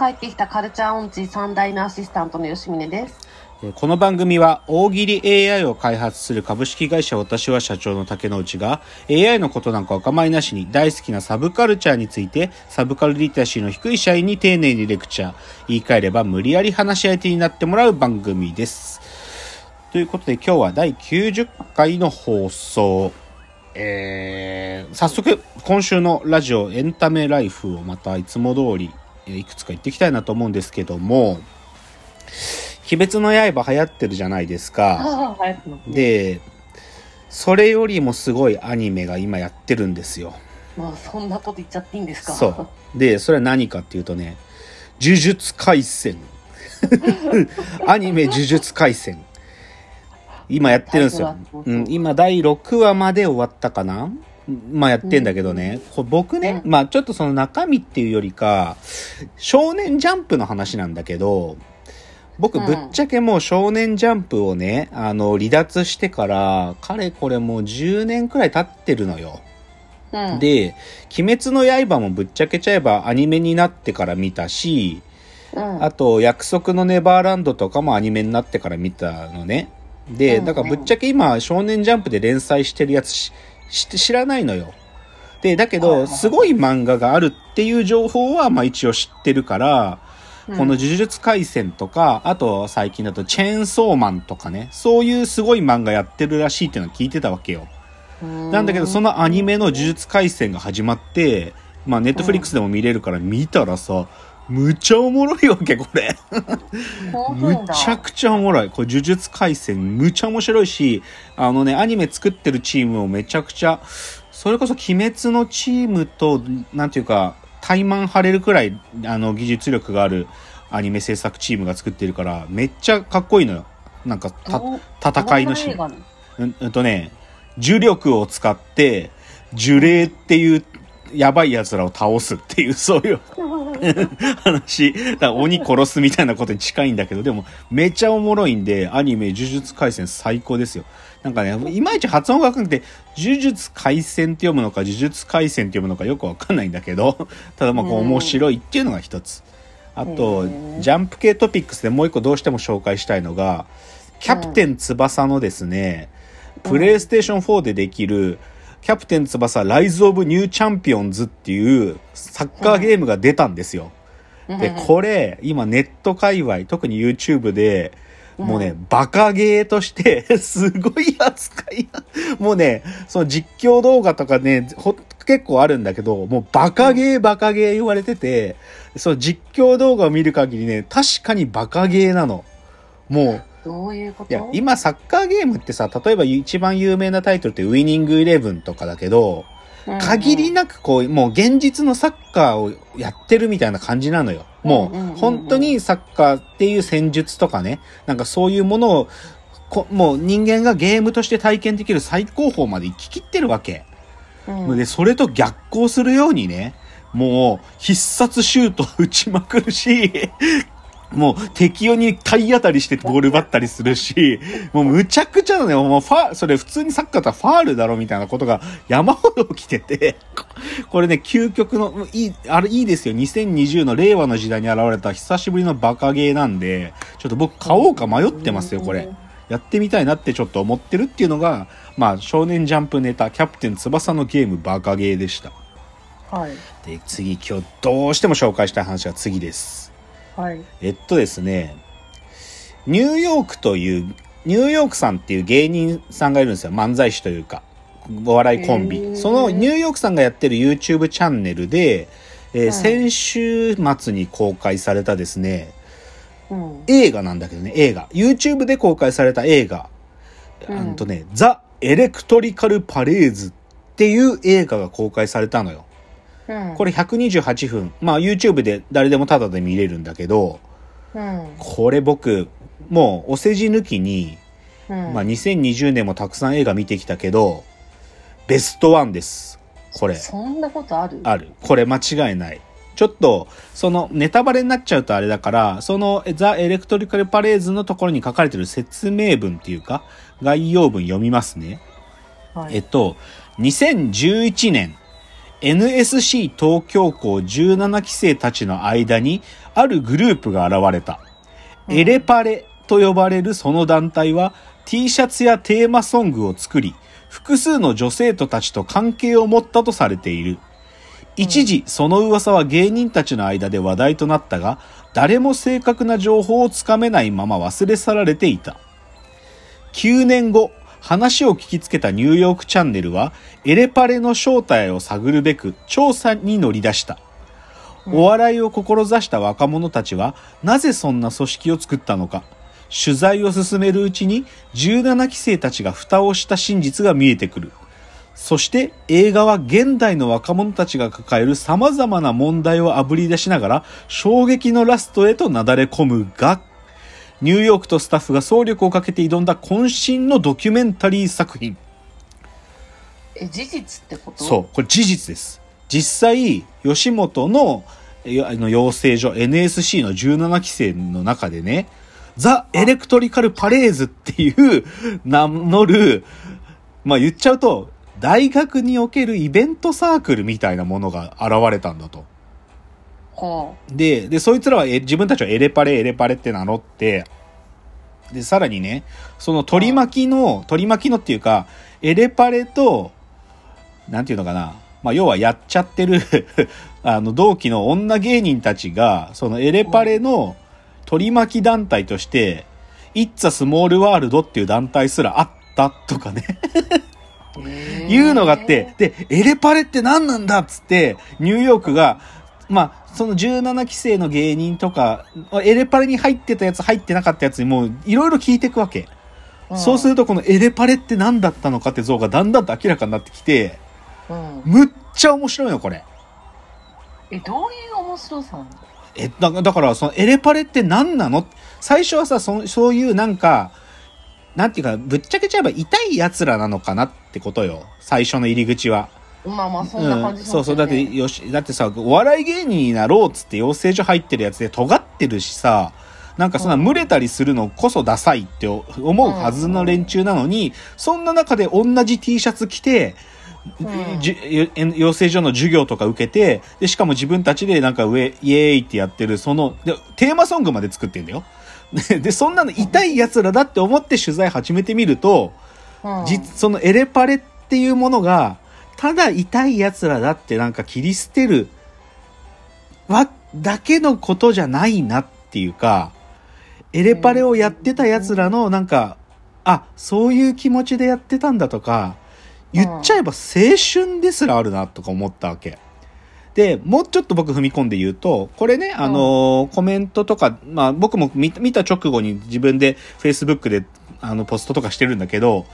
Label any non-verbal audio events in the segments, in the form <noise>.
帰ってきたカルチャー音痴3代目アシスタントの吉峰です。えこの番組は大喜利 AI を開発する株式会社私は社長の竹之内が AI のことなんかお構いなしに大好きなサブカルチャーについてサブカルリテラシーの低い社員に丁寧にレクチャー言い換えれば無理やり話し相手になってもらう番組です。ということで今日は第90回の放送。えー、早速今週のラジオエンタメライフをまたいつも通りいくつか言っていきたいなと思うんですけども鬼滅の刃流行ってるじゃないですか。ああ、流行ってますね。で、それよりもすごいアニメが今やってるんですよ。まあ、そんなこと言っちゃっていいんですか？そう。で、それは何かっていうとね、呪術廻戦。<laughs> アニメ呪術廻戦。今やってるんですよ。うん、今第6話まで終わったかな？まあやってんだけどね、これ僕ね、まあちょっとその中身っていうよりか、少年ジャンプの話なんだけど、僕うんぶっちゃけもう少年ジャンプをね、あの、離脱してから、かれこれもう10年くらい経ってるのよ。うん、で、鬼滅の刃もぶっちゃけちゃえばアニメになってから見たし、うん、あと、約束のネバーランドとかもアニメになってから見たのね。で、うん。だからぶっちゃけ今、少年ジャンプで連載してるやつし知って知らないのよ。で、だけど、すごい漫画があるっていう情報は、まあ一応知ってるから、うんこの呪術廻戦とか、あと最近だとチェーンソーマンとかね、そういうすごい漫画やってるらしいっていうのは聞いてたわけよ。なんだけど、そのアニメの呪術廻戦が始まって、まあ、ネットフリックスでも見れるから見たらさ、むちゃおもろいわけ、これ。むちゃくちゃおもろい。これ、呪術廻戦、むちゃ面白いし、あのね、アニメ作ってるチームをめちゃくちゃ、それこそ鬼滅のチームと、なんていうか、怠慢張れるくらい、あの、技術力があるアニメ制作チームが作ってるから、めっちゃかっこいいのよ。なんか、戦いのシーンうんうんとね、呪力を使って、呪霊っていうやばい奴らを倒すっていう、そういう <laughs> 話。だ鬼殺すみたいなことに近いんだけど、でもめちゃおもろいんで、アニメ呪術廻戦最高ですよ。なんかね、いまいち発音がわかんなくて、呪術廻戦って読むのか、呪術廻戦って読むのかよくわかんないんだけど、<laughs> ただまあ面白いっていうのが一つ。あとジャンプ系トピックスでもう一個どうしても紹介したいのが、キャプテン翼のですね、プレイステーション4でできる、キャプテン翼ライズ・オブ・ニュー・チャンピオンズっていうサッカーゲームが出たんですよ。で、うん。これ、今ネット界隈、特に YouTube で、もうね、バカゲーとして、<laughs> すごい扱いが、もうね、その実況動画とかね、ほ結構あるんだけど、もうバカゲーバカゲー言われてて、その実況動画を見る限りね、確かにバカゲーなの。もう、どういうこと？いや、今サッカーゲームってさ、例えば一番有名なタイトルってウィニングイレブンとかだけど、限りなくこう、もう現実のサッカーをやってるみたいな感じなのよ。もう本当にサッカーっていう戦術とかね、なんかそういうものを、こもう人間がゲームとして体験できる最高峰まで行ききってるわけ。うん、うんで、それと逆行するようにね、もう必殺シュート打ちまくるし、もう敵に体当たりしてボール奪ったりするし、<laughs> もうむちゃくちゃなのよ。もうファそれ普通にサッカーだったらファールだろみたいなことが山ほど起きてて、こ <laughs> これね、究極の、いい、あれいいですよ。2020の令和の時代に現れた久しぶりのバカゲーなんで、ちょっと僕買おうか迷ってますよ、これ。やってみたいなってちょっと思ってるっていうのが、まあ、少年ジャンプネタ、キャプテン翼のゲームバカゲーでした。はい。で、次、今日どうしても紹介したい話は次です。はい。えっとですね、ニューヨークという、ニューヨークさんっていう芸人さんがいるんですよ。漫才師というか、お笑いコンビ。へーそのニューヨークさんがやってる YouTube チャンネルで、えーうん先週末に公開されたですね、うん。映画なんだけどね、映画。YouTube で公開された映画。うんあんとね、ザ・エレクトリカル・パレーズっていう映画が公開されたのよ。うん、これ128分。まあ YouTube で誰でもタダで見れるんだけど、うん。これ僕、もうお世辞抜きに、うん。まあ2020年もたくさん映画見てきたけど、ベストワンです。これ。そんなことある？ある。これ間違いない。ちょっと、その、ネタバレになっちゃうとあれだから、その、ザ・エレクトリカル・パレーズのところに書かれてる説明文っていうか、概要文読みますね。はいえっと、2011年、NSC 東京校17期生たちの間に、あるグループが現れた。うんエレパレと呼ばれるその団体は、T シャツやテーマソングを作り、複数の女生徒たちと関係を持ったとされている。一時、その噂は芸人たちの間で話題となったが、誰も正確な情報をつかめないまま忘れ去られていた。9年後、話を聞きつけたニューヨークチャンネルは、エレパレの正体を探るべく調査に乗り出した。お笑いを志した若者たちは、なぜそんな組織を作ったのか。取材を進めるうちに、17期生たちが蓋をした真実が見えてくる。そして映画は現代の若者たちが抱える様々な問題をあぶり出しながら衝撃のラストへとなだれ込むが、ニューヨークとスタッフが総力をかけて挑んだ渾身のドキュメンタリー作品。え、事実ってこと？そう、これ事実です。実際、吉本のの養成所 NSC の17期生の中でね、ザ・エレクトリカル・パレーズっていう名乗る、まあ言っちゃうと、大学におけるイベントサークルみたいなものが現れたんだと。はで、で、そいつらはえ自分たちはエレパレ、エレパレって名乗って、で、さらにね、その取り巻きの、取り巻きのっていうか、エレパレと、なんていうのかな、まあ、要はやっちゃってる、<laughs> あの、同期の女芸人たちが、そのエレパレの取り巻き団体として、It's a Small World っていう団体すらあったとかね。<laughs> いうのがあって、で、エレパレって何なんだっつって、ニューヨークが、まあ、その17期生の芸人とか、エレパレに入ってたやつ、入ってなかったやつにもういろいろ聞いていくわけ。んそうするとこのエレパレって何だったのかって像がだんだんと明らかになってきて、うん。むっちゃ面白いの、これ。え、どういう面白さなの？え、だだから、そのエレパレって何なの？最初はさ、そそういうなんか、なんていうか、ぶっちゃけちゃえば痛い奴らなのかなってことよ。最初の入り口は。まあまあ、そんな感じうん、そうそう。だって、よし、だってさ、お笑い芸人になろうっつって養成所入ってるやつで尖ってるしさ、なんかそんなうん群れたりするのこそダサいって思うはずの連中なのに、そんな中で同じ T シャツ着て、うん養成所の授業とか受けて、で、しかも自分たちでなんか上、イエーイってやってる、その、で、テーマソングまで作ってんだよ。<laughs> で、でそんなの痛い奴らだって思って取材始めてみると、うん実そのエレパレっていうものが、ただ痛い奴らだってなんか切り捨てる、わ、だけのことじゃないなっていうか、エレパレをやってた奴らのなんか、あ、そういう気持ちでやってたんだとか、言っちゃえば青春ですらあるなとか思ったわけ。で、もうちょっと僕踏み込んで言うと、これね、あのーコメントとか、まあ僕も見見た直後に自分で Facebook であのポストとかしてるんだけど、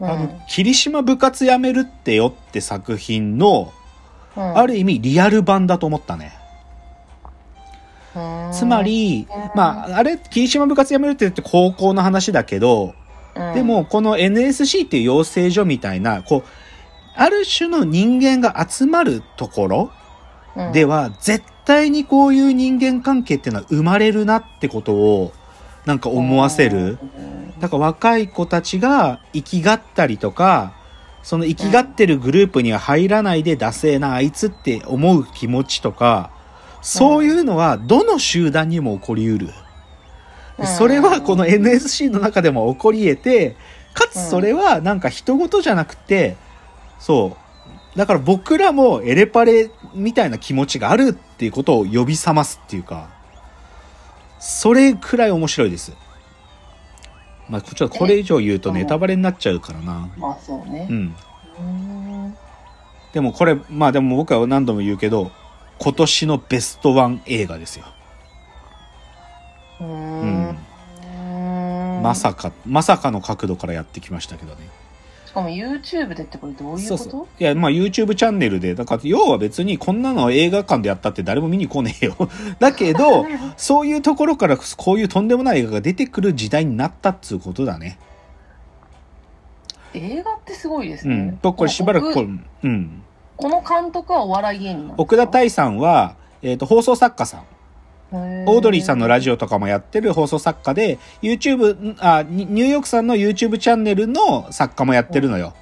あの、霧島部活やめるってよって作品の、うん。ある意味リアル版だと思ったね。うん。つまりうん、まあ、あれ、霧島部活やめるって言って高校の話だけど、うん。でも、この NSC っていう養成所みたいな、こう、ある種の人間が集まるところうん。では、絶対にこういう人間関係っていうのは生まれるなってことを、なんか思わせる？だから若い子たちが生きがったりとか、その生きがってるグループには入らないでダセーなあいつって思う気持ちとか、そういうのはどの集団にも起こりうる。でそれはこの NSC の中でも起こり得て、かつそれはなんか人事じゃなくて、そう。だから僕らもエレパレみたいな気持ちがあるっていうことを呼び覚ますっていうか、それくらい面白いです。まあ、ちょっとこれ以上言うとネタバレになっちゃうからな。まあそうねう。ん。うんでもこれ、まあでも僕は何度も言うけど、今年のベストワン映画ですよ。うんうんまさか、まさかの角度からやってきましたけどね。しかも YouTube でってこれどういうこと？そうそう。いや、まあ YouTube チャンネルで、だから要は別にこんなの映画館でやったって誰も見に来ねえよ。<laughs> だけど、そういうところからこういうとんでもない映画が出てくる時代になったっつうことだね。映画ってすごいですね。うん。僕これしばらくこれ、僕うん。この監督はお笑い芸人奥田泰さんは、えっ、と、放送作家さん。オオードリーさんのラジオとかもやってる放送作家で、YouTube、あ、ニニューヨークさんの YouTube チャンネルの作家もやってるのよ。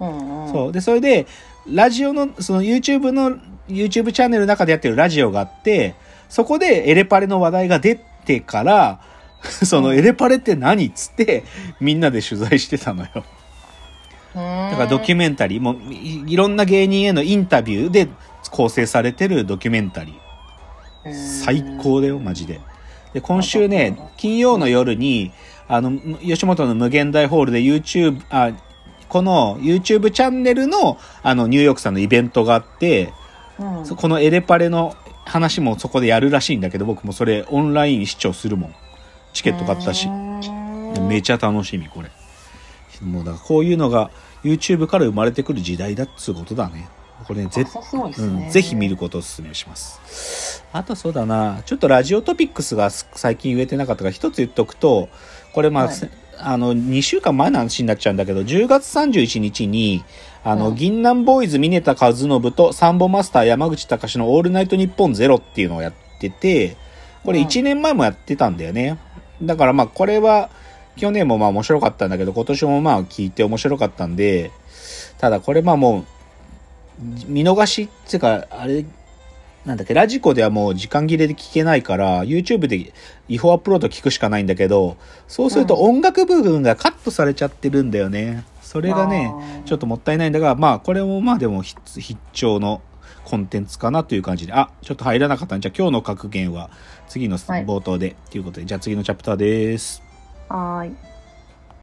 うんうん。そう。で、それで、ラジオの、その YouTube の、YouTube チャンネルの中でやってるラジオがあって、そこでエレパレの話題が出てから、<laughs> そのエレパレって何っつって、みんなで取材してたのよ。だからドキュメンタリー、もういいろんな芸人へのインタビューで構成されてるドキュメンタリー。最高だよ、マジで。で、今週ね、金曜の夜に、あの、む吉本の無限大ホールで YouTube、あ、この YouTube チャンネルの、あの、ニューヨークさんのイベントがあって、うん。そこのエレパレの話もそこでやるらしいんだけど、僕もそれオンライン視聴するもん。チケット買ったしめちゃ楽しみ、これ。もうだからこういうのが YouTube から生まれてくる時代だっつうことだね。これね、絶そうすごいですね。うん、ぜひ見ることをお勧めします。あとそうだな、ちょっとラジオトピックスが最近言えてなかったから一つ言っとくと、これまあ、はい。せあの、2週間前の話になっちゃうんだけど、10月31日に、あの、うん銀杏ボーイズ峰田和信とサンボマスター山口隆のオールナイトニッポンゼロっていうのをやってて、これうん1年前もやってたんだよね。だからまあこれは、去年もまあ面白かったんだけど、今年もまあ聞いて面白かったんで、ただこれまあもう、見逃しっていうか、あれ、なんだっけ、ラジコではもう時間切れで聞けないから、YouTube で違法アップロード聞くしかないんだけど、そうすると音楽部分がカットされちゃってるんだよね。それがね、ちょっともったいないんだが、まあこれもまあでも必必聴のコンテンツかなという感じで、あ、ちょっと入らなかったんじゃあ今日の格言は次のはい冒頭で、ということで、じゃあ次のチャプターです。はーい。